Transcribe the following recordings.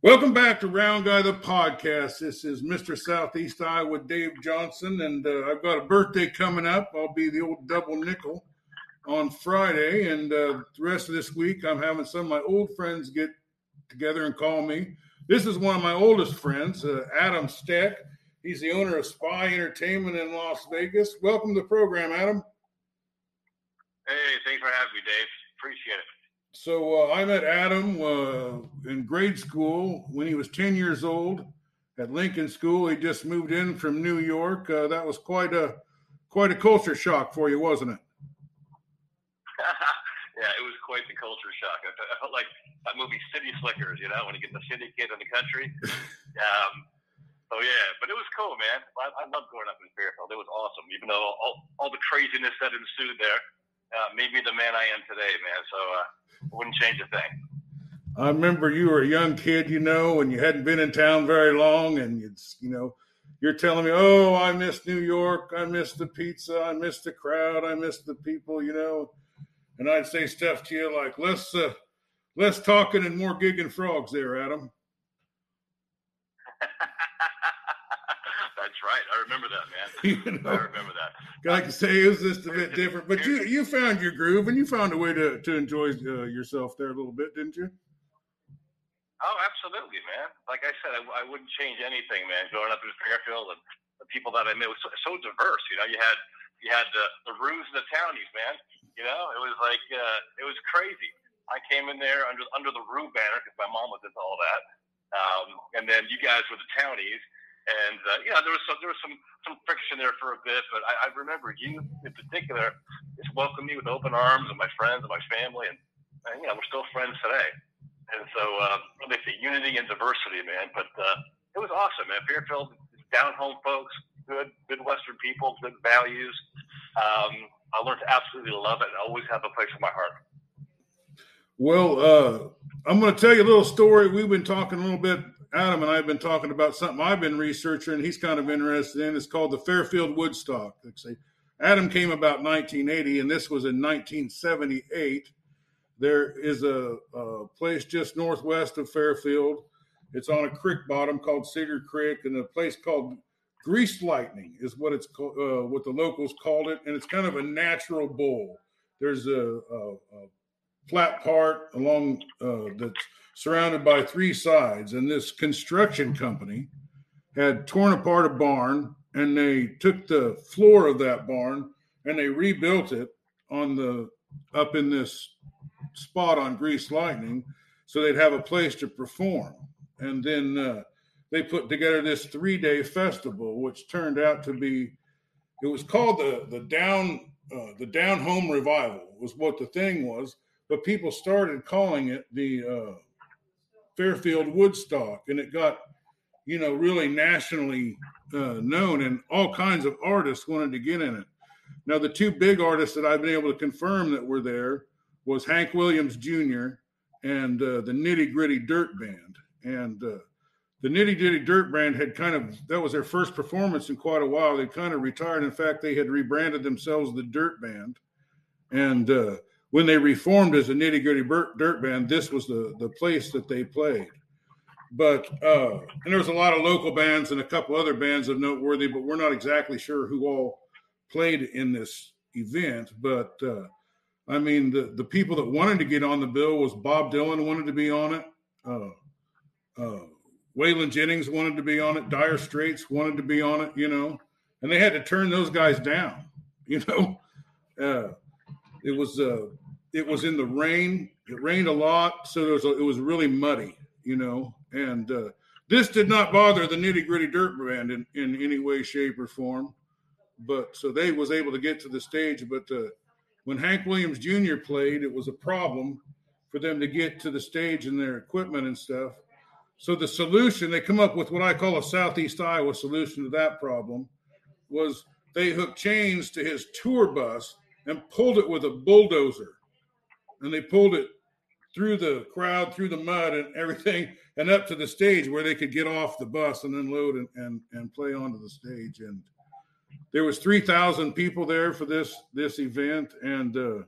Welcome back to Round Guy the podcast. This is Mr. Southeast Iowa with Dave Johnson, and uh, I've got a birthday coming up. I'll be the old double nickel on Friday, and uh, the rest of this week I'm having some of my old friends get together and call me. This is one of my oldest friends, uh, Adam Steck. He's the owner of SPI Entertainment in Las Vegas. Welcome to the program, Adam. Hey, thanks for having me, Dave. Appreciate it. So uh, I met Adam uh, in grade school when he was 10 years old at Lincoln School. He just moved in from New York. Uh, that was quite a quite a culture shock for you, wasn't it? yeah, it was quite the culture shock. I, I, felt like that movie City Slickers, you know, when you get the city kid in the country. um, so yeah, but it was cool, man. I, I loved growing up in Fairfield. It was awesome, even though all, all the craziness that ensued there uh, made me the man I am today, man. So uh, wouldn't change a thing. I remember you were a young kid, you know, and you hadn't been in town very long, and it's, you know, you're telling me, oh, I miss New York, I miss the pizza, I miss the crowd, I miss the people, you know, and I'd say stuff to you like, less, uh, less talking and more gigging frogs, there, Adam. That's right. I remember that, man. you know, I remember that. I say, it was just a bit different, but you you found your groove and you found a way to to enjoy uh, yourself there a little bit, didn't you? Oh, absolutely, man. Like I said, I, I wouldn't change anything, man. Growing up in Fairfield and the people that I met was so, so diverse. You know, you had you had the the Roos and the Townies, man. You know, it was like uh, it was crazy. I came in there under under the Roo banner because my mom was into all that, um, and then you guys were the Townies and uh, yeah, there was some there was some some friction there for a bit, but I, I remember you in particular just welcomed me with open arms and my friends and my family, and, and you know we're still friends today. And so uh, they say unity and diversity, man. But uh, it was awesome, man. Fairfield down home folks, good good Western people, good values. Um, I learned to absolutely love it and always have a place in my heart. Well, uh, I'm going to tell you a little story. We've been talking a little bit Adam and I have been talking about something I've been researching, he's kind of interested in. It's called the Fairfield Woodstock. Adam came about 1980, and this was in 1978. There is a, a, place just northwest of Fairfield. It's on a creek bottom called Cedar Creek, and a place called Greased Lightning is what it's called, uh, what the locals called it, and it's kind of a natural bowl. There's a, a, a flat part along uh, that's surrounded by three sides. And this construction company had torn apart a barn and they took the floor of that barn and they rebuilt it on the up in this spot on Greased Lightning so they'd have a place to perform. And then uh, they put together this three day festival, which turned out to be it was called the the down uh, the down home revival was what the thing was, but people started calling it the uh, Fairfield Woodstock, and it got, you know, really nationally uh, known, and all kinds of artists wanted to get in it. Now, the two big artists that I've been able to confirm that were there was Hank Williams Jr. and uh, the Nitty Gritty Dirt Band, and uh, the Nitty Gritty Dirt Band had kind of that was their first performance in quite a while. They kind of retired. In fact, they had rebranded themselves the Dirt Band, and uh, when they reformed as a nitty gritty dirt band, this was the, the place that they played. But uh, and there was a lot of local bands and a couple other bands of noteworthy, but we're not exactly sure who all played in this event. But uh, I mean, the the people that wanted to get on the bill was Bob Dylan wanted to be on it. Uh, uh, Waylon Jennings wanted to be on it. Dire Straits wanted to be on it. You know, and they had to turn those guys down. You know. Uh, it was uh, it was in the rain. It rained a lot, so it was a, it was really muddy, you know. And uh, this did not bother the nitty gritty dirt band in, in any way, shape, or form. But so they was able to get to the stage. But uh, when Hank Williams Jr. played, it was a problem for them to get to the stage and their equipment and stuff. So the solution they come up with what I call a Southeast Iowa solution to that problem was they hooked chains to his tour bus and pulled it with a bulldozer. And they pulled it through the crowd, through the mud and everything, and up to the stage where they could get off the bus and unload and, and, and play onto the stage. And there was 3,000 people there for this, this event. And uh,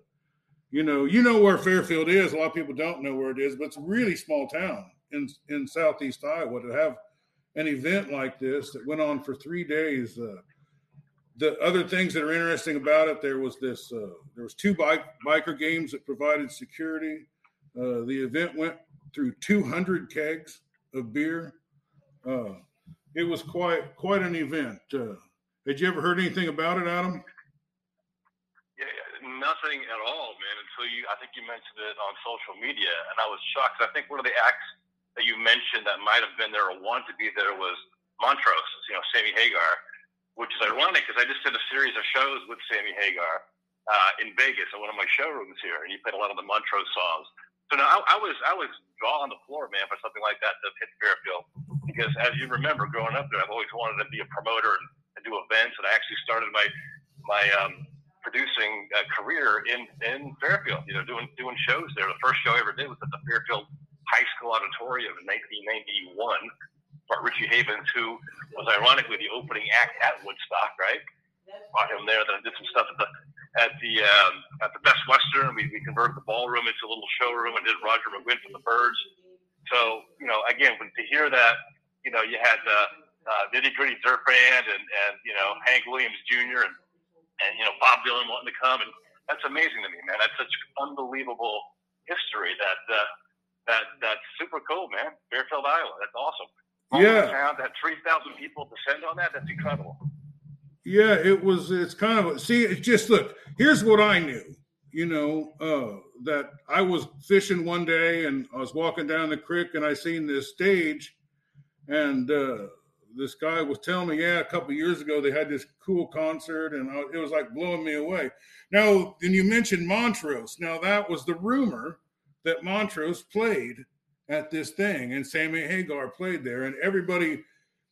you know, you know where Fairfield is. A lot of people don't know where it is, but it's a really small town in in southeast Iowa to have an event like this that went on for three days. Uh, the other things that are interesting about it, there was this, uh, there was two bike biker games that provided security. Uh, the event went through 200 kegs of beer. Uh, it was quite quite an event. Uh, had you ever heard anything about it, Adam? Yeah, nothing at all, man, until you. I think you mentioned it on social media, and I was shocked. I think one of the acts that you mentioned that might have been there or wanted to be there was Montrose. You know, Sammy Hagar, which is ironic because I just did a series of shows with Sammy Hagar uh, in Vegas at one of my showrooms here, and he played a lot of the Montrose songs. So now I, I was I was jaw on the floor, man, for something like that to hit Fairfield because as you remember, growing up there, I've always wanted to be a promoter and, and do events, and I actually started my my um, producing a career in in Fairfield. You know, doing doing shows there. The first show I ever did was at the Fairfield High School Auditorium in 1991. Brought Richie Havens, who was ironically the opening act at Woodstock, right? Brought him there. Then I did some stuff at the at the um, at the Best Western. We, we converted the ballroom into a little showroom and did Roger McGuinn from the Byrds. So you know, again, when, to hear that, you know, you had uh, uh, Nitty Gritty Dirt Band and and you know Hank Williams Jr. and and you know Bob Dylan wanting to come, and that's amazing to me, man. That's such unbelievable history. That uh, that that's super cool, man. Fairfield, Iowa. That's awesome. Yeah, town that three thousand people descend on that. That's incredible. Yeah, it was. It's kind of see. It's just look. Here's what I knew. You know uh, that I was fishing one day and I was walking down the creek and I seen this stage, and uh, this guy was telling me, yeah, a couple years ago they had this cool concert, and I, it was like blowing me away. Now, and you mentioned Montrose. Now that was the rumor that Montrose played at this thing, and Sammy Hagar played there, and everybody,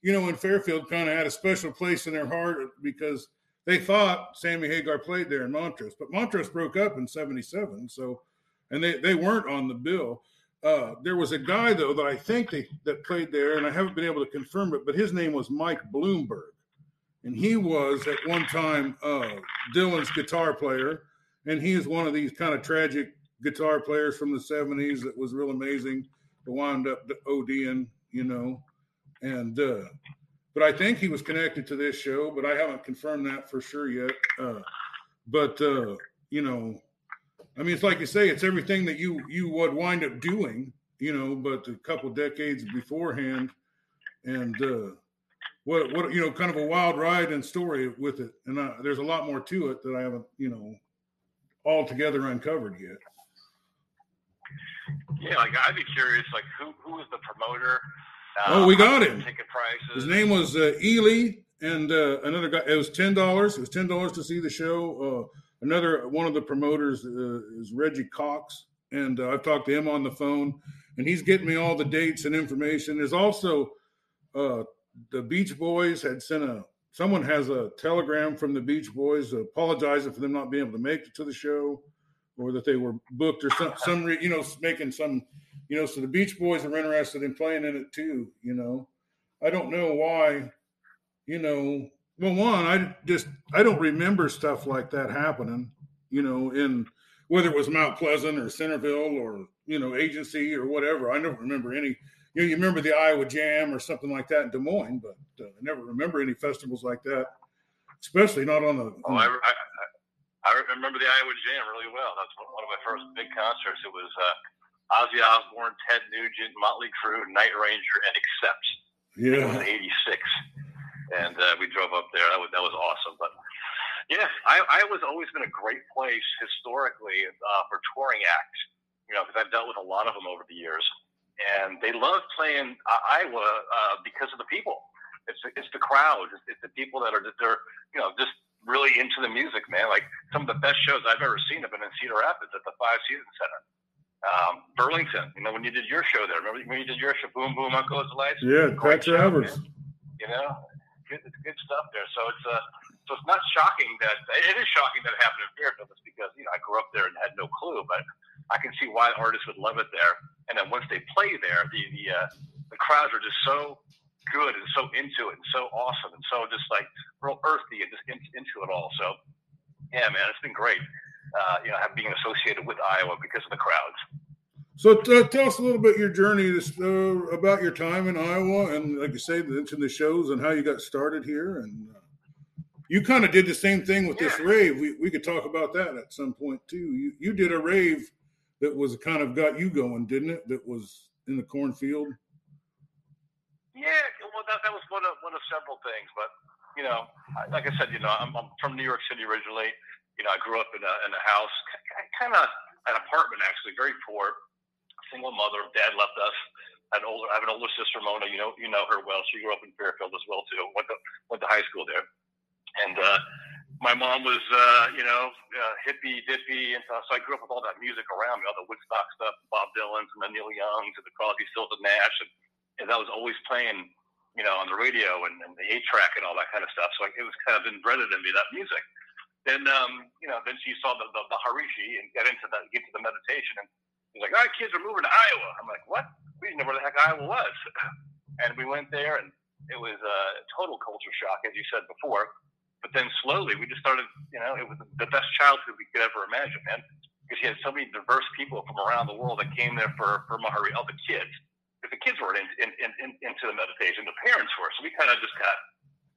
you know, in Fairfield kind of had a special place in their heart because they thought Sammy Hagar played there in Montrose, but Montrose broke up in '77, so and they they weren't on the bill. Uh, there was a guy though that I think they, that played there, and I haven't been able to confirm it, but his name was Mike Bloomfield, and he was at one time uh, Dylan's guitar player, and he is one of these kind of tragic guitar players from the '70s that was real amazing. Wound up ODing, you know, and uh, but I think he was connected to this show, but I haven't confirmed that for sure yet. Uh, but uh, you know, I mean, it's like you say, it's everything that you you would wind up doing, you know, but a couple decades beforehand, and uh, what what you know, kind of a wild ride and story with it, and uh, there's a lot more to it that I haven't, you know, altogether uncovered yet. Yeah, like I'd be curious, like who who was the promoter? Uh, oh, we got him. Ticket prices. His name was uh, Ely, and uh, another guy. It was ten dollars. It was ten dollars to see the show. Uh, Another one of the promoters uh, is Reggie Cox, and uh, I've talked to him on the phone, and he's getting me all the dates and information. There's also uh, the Beach Boys had sent a someone has a telegram from the Beach Boys apologizing for them not being able to make it to the show, or that they were booked or some some re, you know making some you know so the Beach Boys are interested in playing in it too. You know, I don't know why. You know, well, one, I just I don't remember stuff like that happening. You know, in whether it was Mount Pleasant or Centerville or you know agency or whatever. I don't remember any. You know, you remember the Iowa Jam or something like that in Des Moines, but uh, I never remember any festivals like that, especially not on the. Oh, I, I, I remember the Iowa Jam really well. That's one of my first big concerts. It was uh, Ozzy Osbourne, Ted Nugent, Motley Crue, Night Ranger, and Accept. Yeah. It was '86 and uh, we drove up there. That was that was awesome. But yeah, I, I was always been a great place historically uh, for touring acts. You know, because I've dealt with a lot of them over the years, and they love playing uh, Iowa uh, because of the people. It's it's the crowd. It's, it's the people that are they're you know just really into the music, man. Like some of the best shows I've ever seen have been in Cedar Rapids at the Five Seasons Center. Um, Burlington, you know, when you did your show there, remember when you did your show, Boom Boom Uncle is the Lights? Yeah, Pat Travers. You know, good, good stuff there. So it's uh, so it's not shocking that it is shocking that it happened in Fairfield. It's because you know I grew up there and had no clue, but I can see why artists would love it there. And then once they play there, the the uh, the crowds are just so good and so into it and so awesome and so just like real earthy and just in, into it all. So yeah, man, it's been great. uh, you know, being associated with Iowa because of the crowds. So t- tell us a little bit your journey this, uh, about your time in Iowa, and like you say, mention the shows and how you got started here. And uh, you kind of did the same thing with yeah. this rave. We we could talk about that at some point too. You you did a rave that was kind of got you going, didn't it? That was in the cornfield. Yeah, well, that, that was one of one of several things, but you know, like I said, you know, I'm, I'm from New York City originally. You know, I grew up in a in a house, kind of an apartment actually, very poor, single mother. Dad left us. I, older, I have an older sister, Mona. You know, you know her well. She grew up in Fairfield as well too. Went to went to high school there, and uh, my mom was, uh, you know, uh, hippie dippy, and so, so I grew up with all that music around me, all the Woodstock stuff, Bob Dylan's and the Neil Youngs and the Crosby, Stills and Nash, and, and that was always playing, you know, on the radio and, and the eight track and all that kind of stuff. So it was kind of embedded in me that music. Then, um, you know, then she saw the, the, the Harishi and get into the get to the meditation, and he's like, "All right, kids are moving to Iowa." I'm like, "What? We didn't know where the heck Iowa was." And we went there, and it was a total culture shock, as you said before but then slowly, we just started. You know, it was the best childhood we could ever imagine, man. Because you had so many diverse people from around the world that came there for for Mahari. All the kids, because the kids weren't in, in, in, in, into the meditation, the parents were. So we kind of just got,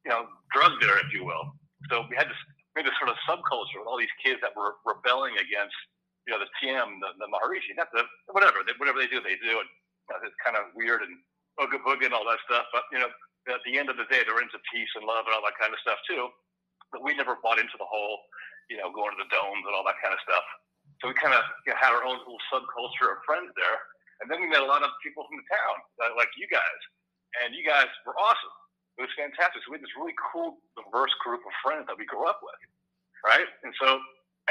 you know, drugged there, if you will. So we had this made this sort of subculture with all these kids that were rebelling against, you know, the TM, the, the Maharishi, not the whatever, they, whatever they do, they do, and you know, it's kind of weird and booga booga and all that stuff. But you know, at the end of the day, they're into peace and love and all that kind of stuff too but we never bought into the whole, you know, going to the domes and all that kind of stuff. So we kind of you know, had our own little subculture of friends there. And then we met a lot of people from the town, like you guys. And you guys were awesome. It was fantastic. So we had this really cool, diverse group of friends that we grew up with, right? And so,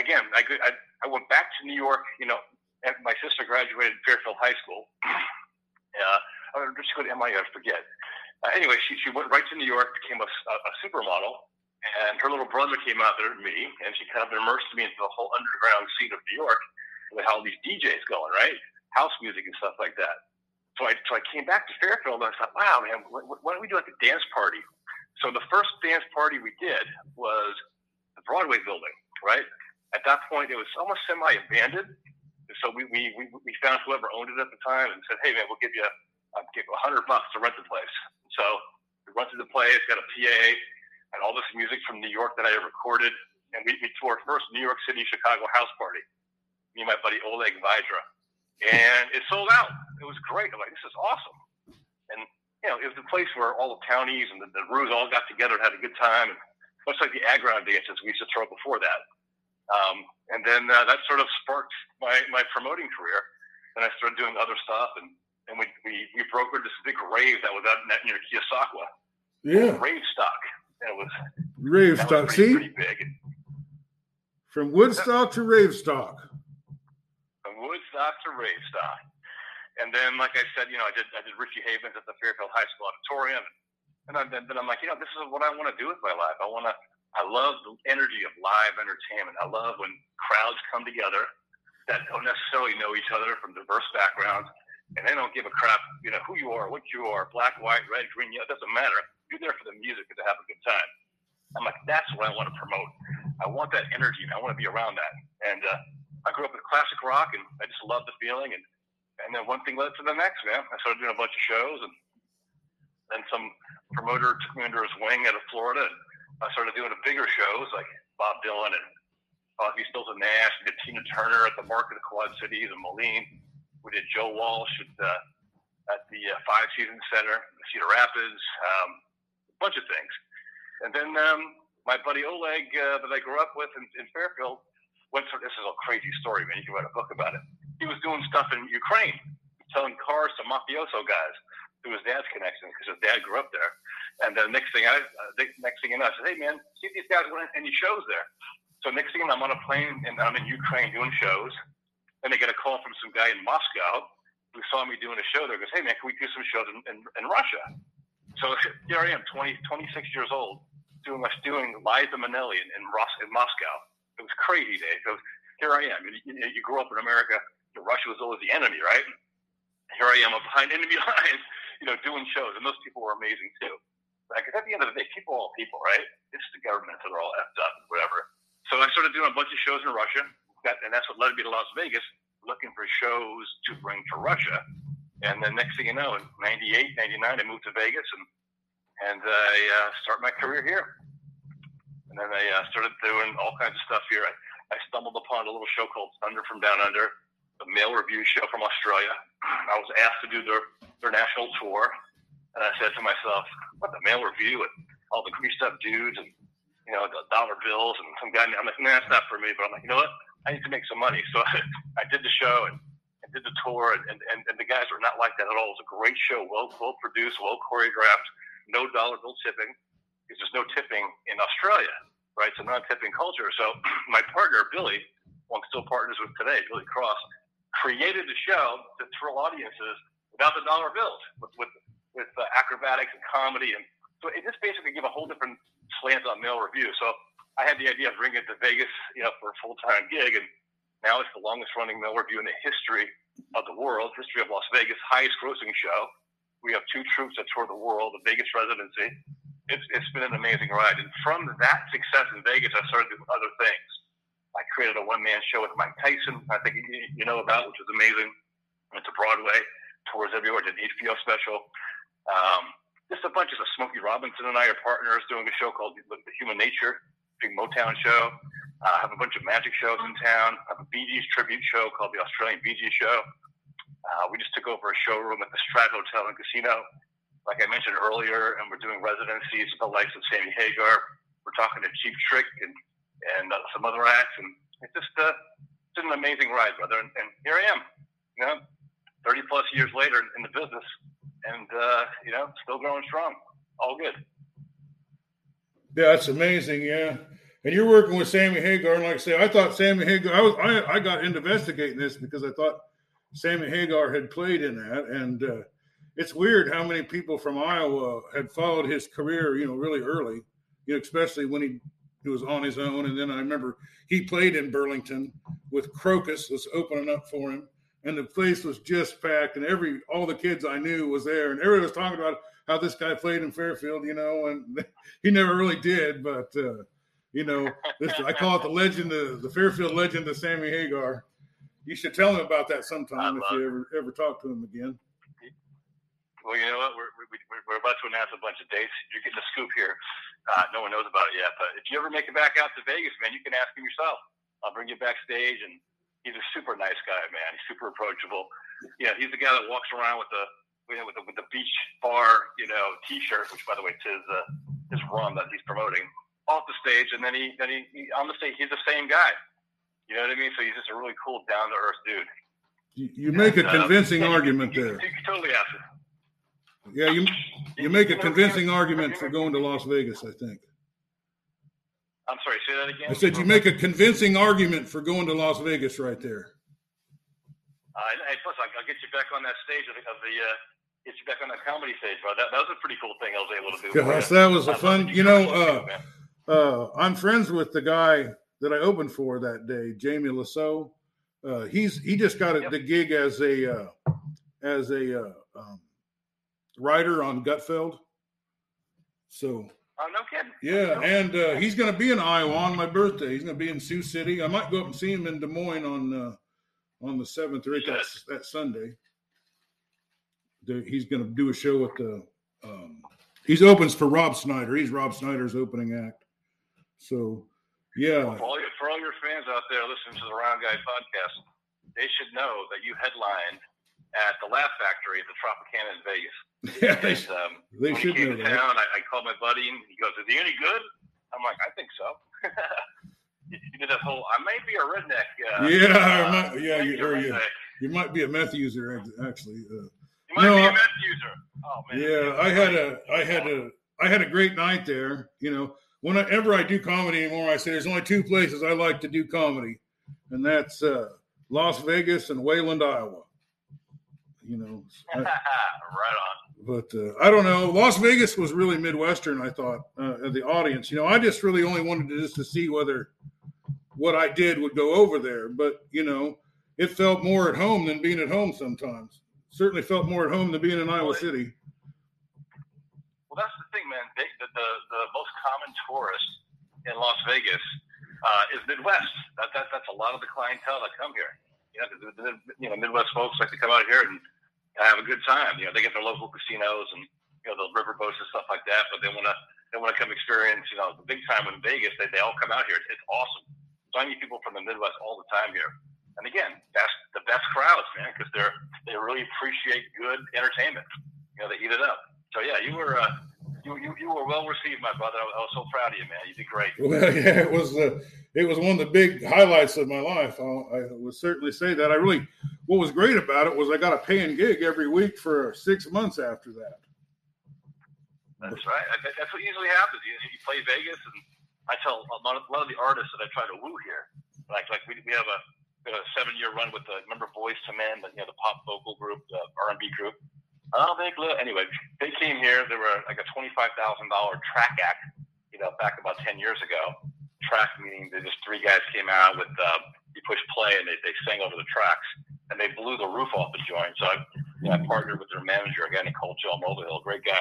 again, I, I, I went back to New York, you know, my sister graduated Fairfield High School. Uh, I just go to MIU, I forget. Uh, anyway, she, she went right to New York, became a, a, a supermodel, and her little brother came out there to me, and she kind of immersed me into the whole underground scene of New York with how these DJs going, right? House music and stuff like that. So I, so I came back to Fairfield and I thought, wow, man, why don't we do like a dance party? So the first dance party we did was the Broadway building, right? At that point, it was almost semi-abandoned. So we, we, we, we found whoever owned it at the time and said, hey, man, we'll give you uh, a, a hundred bucks to rent the place. So we rented the place, got a PA, and all this music from New York that I had recorded. And we, we our first New York City, Chicago house party. Me and my buddy Oleg Vidra. And it sold out. It was great. I'm like, this is awesome. And, you know, it was a place where all the townies and the, the Roos all got together and had a good time. And much like the Agron dances we used to throw before that. Um, and then uh, that sort of sparked my, my promoting career. And I started doing other stuff. And, and we, we, we brokered this big rave that was out near Keosauqua. Yeah. Rave stock that was Ravestock. See, pretty big. From Woodstock to Ravestock. Woodstock to Ravestock. And then, like I said, you know, I did I did Richie Havens at the Fairfield High School Auditorium, and then, then I'm like, you know, this is what I want to do with my life. I want to. I love the energy of live entertainment. I love when crowds come together that don't necessarily know each other from diverse backgrounds, and they don't give a crap, you know, who you are, what you are, black, white, red, green, yellow, it doesn't matter you're there for the music and to have a good time. I'm like, that's what I want to promote. I want that energy, and I want to be around that. And uh, I grew up with classic rock, and I just love the feeling. And and then one thing led to the next, man. I started doing a bunch of shows, and then some promoter took me under his wing out of Florida, and I started doing the bigger shows like Bob Dylan and Crosby, Stills and Nash. We did Tina Turner at the Mark of Quad Cities and Moline. We did Joe Walsh at the, at the uh, Five Seasons Center, Cedar Rapids. Um, a bunch of things. And then um, my buddy Oleg uh, that I grew up with in, in Fairfield went. This is a crazy story, man. You can write a book about it. He was doing stuff in Ukraine, selling cars to mafioso guys through his dad's connections because his dad grew up there. And the next thing I, uh, the next thing you know, I said, "Hey, man, see these guys went any shows there." So next thing I'm on a plane and I'm in Ukraine doing shows. and I get a call from some guy in Moscow who saw me doing a show there. Goes, "Hey, man, can we do some shows in, in, in Russia?" So here I am, 20, 26 years old, doing doing Liza Minnelli in, in, Ros- in Moscow. It was crazy, Dave. Because here I am. You, you, you grew up in America. Russia was always the enemy, right? Here I am, behind enemy lines, you know, doing shows, and those people were amazing too. Like at the end of the day, people are all people, right? It's the government that are all effed up, and whatever. So I started doing a bunch of shows in Russia, that, and that's what led me to Las Vegas, looking for shows to bring to Russia. And then next thing you know, in 98, 99, I moved to Vegas and, and I uh, start my career here. And then I uh, started doing all kinds of stuff here. I, I stumbled upon a little show called Thunder from Down Under, a male review show from Australia. I was asked to do their, their national tour. And I said to myself, what the male review and all the greased up dudes and, you know, the dollar bills and some guy. I'm like, nah, that's not for me. But I'm like, you know what? I need to make some money. So I did the show and, and did the tour, and, and, and the guys were not like that at all. It was a great show, well, well produced, well choreographed, no dollar bill tipping, because there's no tipping in Australia, right? It's a non tipping culture. So my partner, Billy, who I'm still partners with today, Billy Cross, created the show to thrill audiences without the dollar bills, with, with, with uh, acrobatics and comedy. And so it just basically gave a whole different slant on male review. So I had the idea of bringing it to Vegas, you know, for a full time gig, and now it's the longest running male review in the history of the world, history of Las Vegas, highest grossing show. We have two troops that tour the world, the Vegas residency. It's, it's been an amazing ride. And from that success in Vegas, I started doing other things. I created a one man show with Mike Tyson, I think you know about, which was amazing. Went to Broadway, tours everywhere, did an HBO special. Um, just a bunch of Smokey Robinson and I are partners doing a show called The Human Nature big Motown show. Uh, I have a bunch of magic shows in town. I have a Bee Gees tribute show called the Australian Bee Gees Show. Uh, we just took over a showroom at the Strat Hotel and Casino, like I mentioned earlier, and we're doing residencies with the likes of Sammy Hagar. We're talking to Cheap Trick and and uh, some other acts, and it's just uh, it's an amazing ride, brother. And, and here I am, you know, 30 plus years later in the business, and uh, you know, still growing strong. All good. Yeah, that's amazing. Yeah. And you're working with Sammy Hagar, and like I say, I thought Sammy Hagar. I was I, I got investigating this because I thought Sammy Hagar had played in that, and uh, it's weird how many people from Iowa had followed his career, you know, really early, you know, especially when he, he was on his own. And then I remember he played in Burlington with Krokus was opening up for him, and the place was just packed, and every all the kids I knew was there, and everybody was talking about how this guy played in Fairfield, you know, and he never really did, but uh, you know, this I call it the legend, of, the Fairfield legend of Sammy Hagar. You should tell him about that sometime if you ever ever talk to him again. Well, you know what? We're, we're, we're about to announce a bunch of dates. You're getting a scoop here. Uh, no one knows about it yet, but if you ever make it back out to Vegas, man, you can ask him yourself. I'll bring you backstage, and he's a super nice guy, man. He's super approachable. Yeah, he's the guy that walks around with the with the, with the beach bar, you know, T-shirt, which by the way, is uh, his rum that he's promoting off the stage, and then he then he, he on the stage he's the same guy. You know what I mean? So he's just a really cool, down to earth dude. You, you make a uh, convincing uh, argument you, there. You, you totally ask it. Yeah, you you make a convincing argument for going to Las Vegas. I think. I'm sorry. Say that again. I said you make a convincing argument for going to Las Vegas right there. Uh, and plus, I'll get you back on that stage of the, of the uh, get you back on that comedy stage, bro. That, that was a pretty cool thing I was able to do. Gosh, that was a fun. You know, uh, uh, I'm friends with the guy that I opened for that day, Jamie Lissow. Uh, he's he just got a, yep. the gig as a uh, as a uh, um, writer on Gutfeld. So. Oh no kidding! Yeah, and uh, he's going to be in Iowa on my birthday. He's going to be in Sioux City. I might go up and see him in Des Moines on uh, on the seventh or eighth that, that Sunday he's going to do a show with the. Um, he's opens for Rob Schneider. He's Rob Schneider's opening act. So, yeah. for, all your, for all your fans out there listening to the Round Guy podcast, they should know that you headlined at the Laugh Factory at the Tropicana in Vegas. Yeah, they, um, they should know that. Town, I, I, called my buddy and he goes, "Is he any good?" I'm like, "I think so." you did that whole. I may be a redneck. Uh, yeah, uh, might, yeah, you, or, yeah. You might be a meth user, actually. Uh, you might no, be a meth user. Oh man. Yeah, I had a, I had a, I had a great night there. You know, whenever I do comedy anymore, I say there's only two places I like to do comedy, and that's uh, Las Vegas and Wayland, Iowa. You know, I, right on. But uh, I don't know. Las Vegas was really Midwestern. I thought uh, the audience. You know, I just really only wanted to just to see whether what I did would go over there. But you know, it felt more at home than being at home sometimes certainly felt more at home than being in Iowa City. Well, that's the thing, man. They, the, the, the most common tourist in Las Vegas uh, is Midwest. That, that that's a lot of the clientele that come here. You know, the, you know, Midwest folks like to come out here and have a good time. You know, they get their local casinos and you know the river boats and stuff like that, but they want to they want to come experience you know the big time in Vegas. They they all come out here. It's, it's awesome. So I meet people from the Midwest all the time here. And again, that's the best crowds, man, because they're they really appreciate good entertainment. You know, they eat it up. So yeah, you were uh, you, you, you were well received, my brother. I was, I was so proud of you, man. You did great. Well, yeah, it was uh, it was one of the big highlights of my life. I, I would certainly say that. I really, what was great about it was I got a paying gig every week for six months after that. That's right. That's what usually happens. You, you play Vegas, and I tell a lot, of, a lot of the artists that I try to woo here, like like we, we have a, a seven year run with the remember Boyz II Men, the, you know the pop vocal group, the R and B group. I'll make love. Anyway, they came here. They were like a twenty-five thousand dollar track act. You know, back about ten years ago. Track meaning they just three guys came out with uh, you push play and they, they sang over the tracks and they blew the roof off the joint. So I, I partnered with their manager, a guy named Cole Joe Mulvihill, great guy,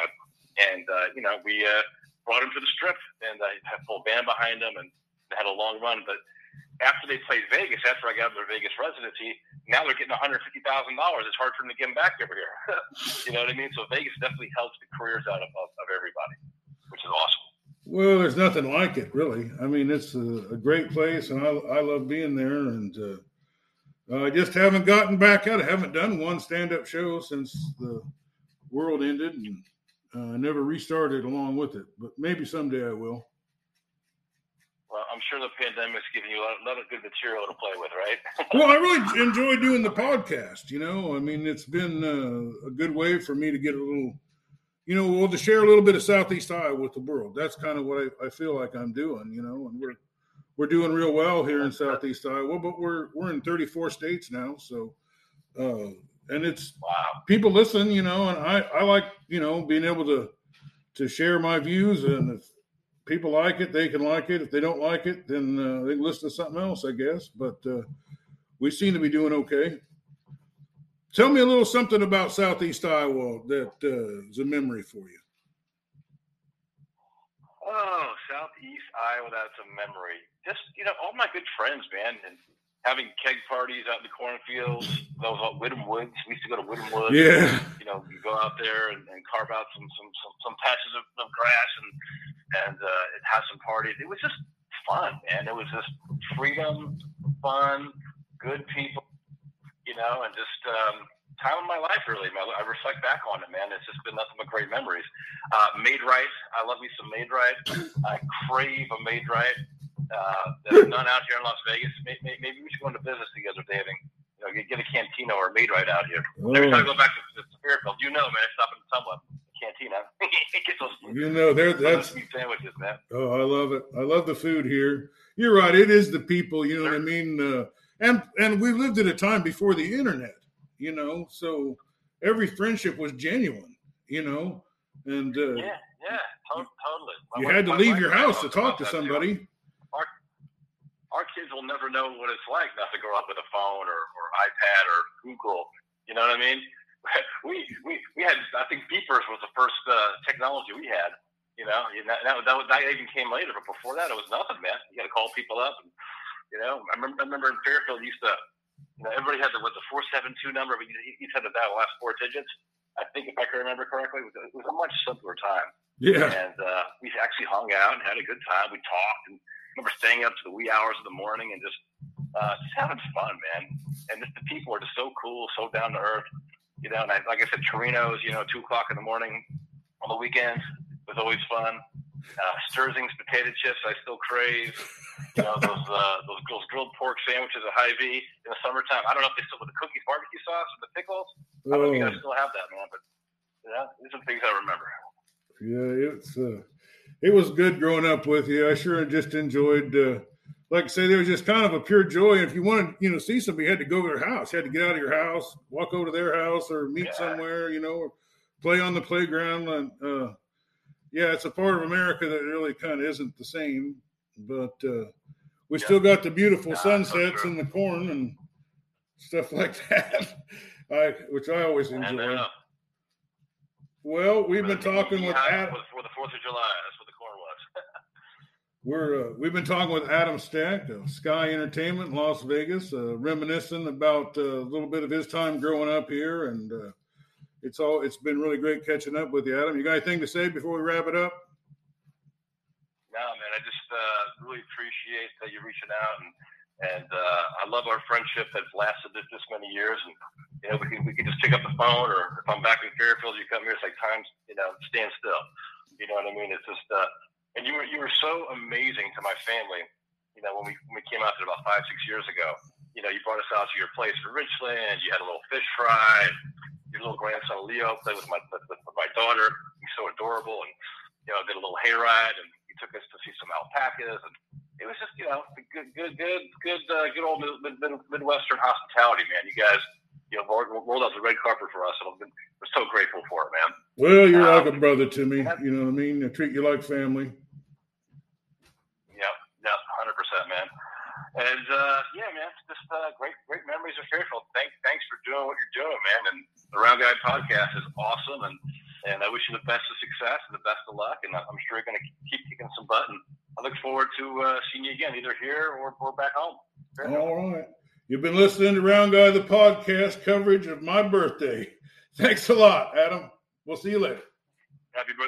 and uh, you know we uh, brought him to the strip and I had a full band behind them and had a long run. But after they played Vegas, after I got their Vegas residency, now they're getting one hundred fifty thousand dollars. It's hard for them to get them back over here. you know what I mean? So Vegas definitely helps the careers out of, of, of everybody, which is awesome. Well, there's nothing like it, really. I mean, it's a, a great place, and I, I love being there. And uh, I just haven't gotten back out. I haven't done one stand-up show since the world ended, and uh, never restarted along with it. But maybe someday I will. Well, I'm sure the pandemic's giving you a lot, a lot of good material to play with, right? well, I really enjoy doing the podcast. You know, I mean, it's been uh, a good way for me to get a little, you know, well, to share a little bit of Southeast Iowa with the world. That's kind of what I, I feel like I'm doing. You know, and we're we're doing real well here in Southeast Iowa, but we're we're in 34 states now, so. Uh, and it's wow. people listen, you know, and I, I like, you know, being able to to share my views and if people like it, they can like it. If they don't like it, then uh, they can listen to something else, I guess. But uh, we seem to be doing okay. Tell me a little something about Southeast Iowa that uh, is a memory for you. Oh, Southeast Iowa, that's a memory. Just you know, all my good friends, man, and having keg parties out in the cornfields. Those uh, Whitham Woods. We used to go to Whitham Woods. Yeah. You know, you go out there and, and carve out some some some, some patches of, of grass and and uh, have some parties. It was just fun, man. It was just freedom, fun, good people. You know, and just. um time of my life, really. Man I reflect back on it, man. It's just been nothing but great memories. Uh, Maid-Rite, I love me some Maid-Rite. I crave a Maid-Rite. Uh, there's none out here in Las Vegas. Maybe, maybe we should go into business together, David. You know, get a cantina or a Maid-Rite out here. Oh. Every time I go back to, to Fairfield, you know, man, I stop in someone cantina. Those, you know, there that's sandwiches, man. Oh, I love it. I love the food here. You're right. It is the people. You know sure. what I mean? Uh, and and we lived at a time before the internet. You know, so every friendship was genuine. You know, and uh, yeah, yeah, to- totally. You my, had to leave your house to talk to somebody. Too our kids will never know what it's like not to grow up with a phone or, or iPad or Google. You know what I mean? we we we had I think beepers was the first uh, technology we had. You know, that, that, that, that even came later, but before that, it was nothing, man. You got to call people up, and you know, I remember, I remember in Fairfield, used to, you know, everybody had the what the four seven two number, but you, each had the last four digits. I think if I can remember correctly, it was, it was a much simpler time. Yeah, and uh, we actually hung out and had a good time. We talked and remember staying up to the wee hours of the morning and just uh, just having fun, man. And just the people are just so cool, so down to earth. You know, and I, like I said, Torino's, you know, two o'clock in the morning on the weekends was always fun. Uh, Sterzing's potato chips, I still crave. You know, those, uh, those those grilled pork sandwiches at Hy-Vee in the summertime. I don't know if they still with the cookies, barbecue sauce, and the pickles. I don't know if you guys oh. still have that, man. But yeah, these are things I remember. Yeah, it's uh, it was good growing up with you. I sure just enjoyed. Uh, like I say, there was just kind of a pure joy. And if you wanted, you know, see somebody, you had to go to their house. You had to get out of your house, walk over to their house, or meet yeah. somewhere, you know, or play on the playground. And uh, yeah, it's a part of America that really kind of isn't the same, but uh, we yeah. still got the beautiful sunsets and the corn and stuff like that, I, which I always enjoy. Uh, well, we've been talking with Adam for the Fourth of July. That's what the corn was. We're uh, we've been talking with Adam Steck, of Sky Entertainment, in Las Vegas, uh, reminiscing about uh, a little bit of his time growing up here, and uh, it's all it's been really great catching up with you, Adam. You got anything to say before we wrap it up? No, man. I just uh, really appreciate that you're reaching out, and and uh, I love our friendship that's lasted this, this many years. And you know, we can we can just pick up the phone, or if I'm back in Fairfield, you come here. It's like times, you know, stand still. You know what I mean? It's just, uh, and you were you were so amazing to my family. You know, when we when we came out there about five six years ago, you know, you brought us out to your place in Richland. You had a little fish fry. Your little grandson Leo played with my with, with my daughter. He's so adorable, and you know, did a little hayride, and he took us to see some alpacas, and it was just you know good good good good uh, good old mid, mid, midwestern hospitality, man. You guys you know, rolled, rolled out the red carpet for us. And I'm, so grateful for it, man. Well, you're um, like a brother to me. You know what I mean? I treat you like family. Yep, yep, hundred percent, man. And uh, yeah, man, just uh, great, great memories of Fairfield. Thanks, thanks for doing what you're doing, man. And the Round Guy podcast is awesome, and and I wish you the best of success and the best of luck. And I'm sure you're going to keep kicking some butt. And I look forward to uh, seeing you again, either here or, or back home. Fairfield. All right. You've been listening to Round Guy, the podcast coverage of my birthday. Thanks a lot, Adam. We'll see you later. Happy birthday.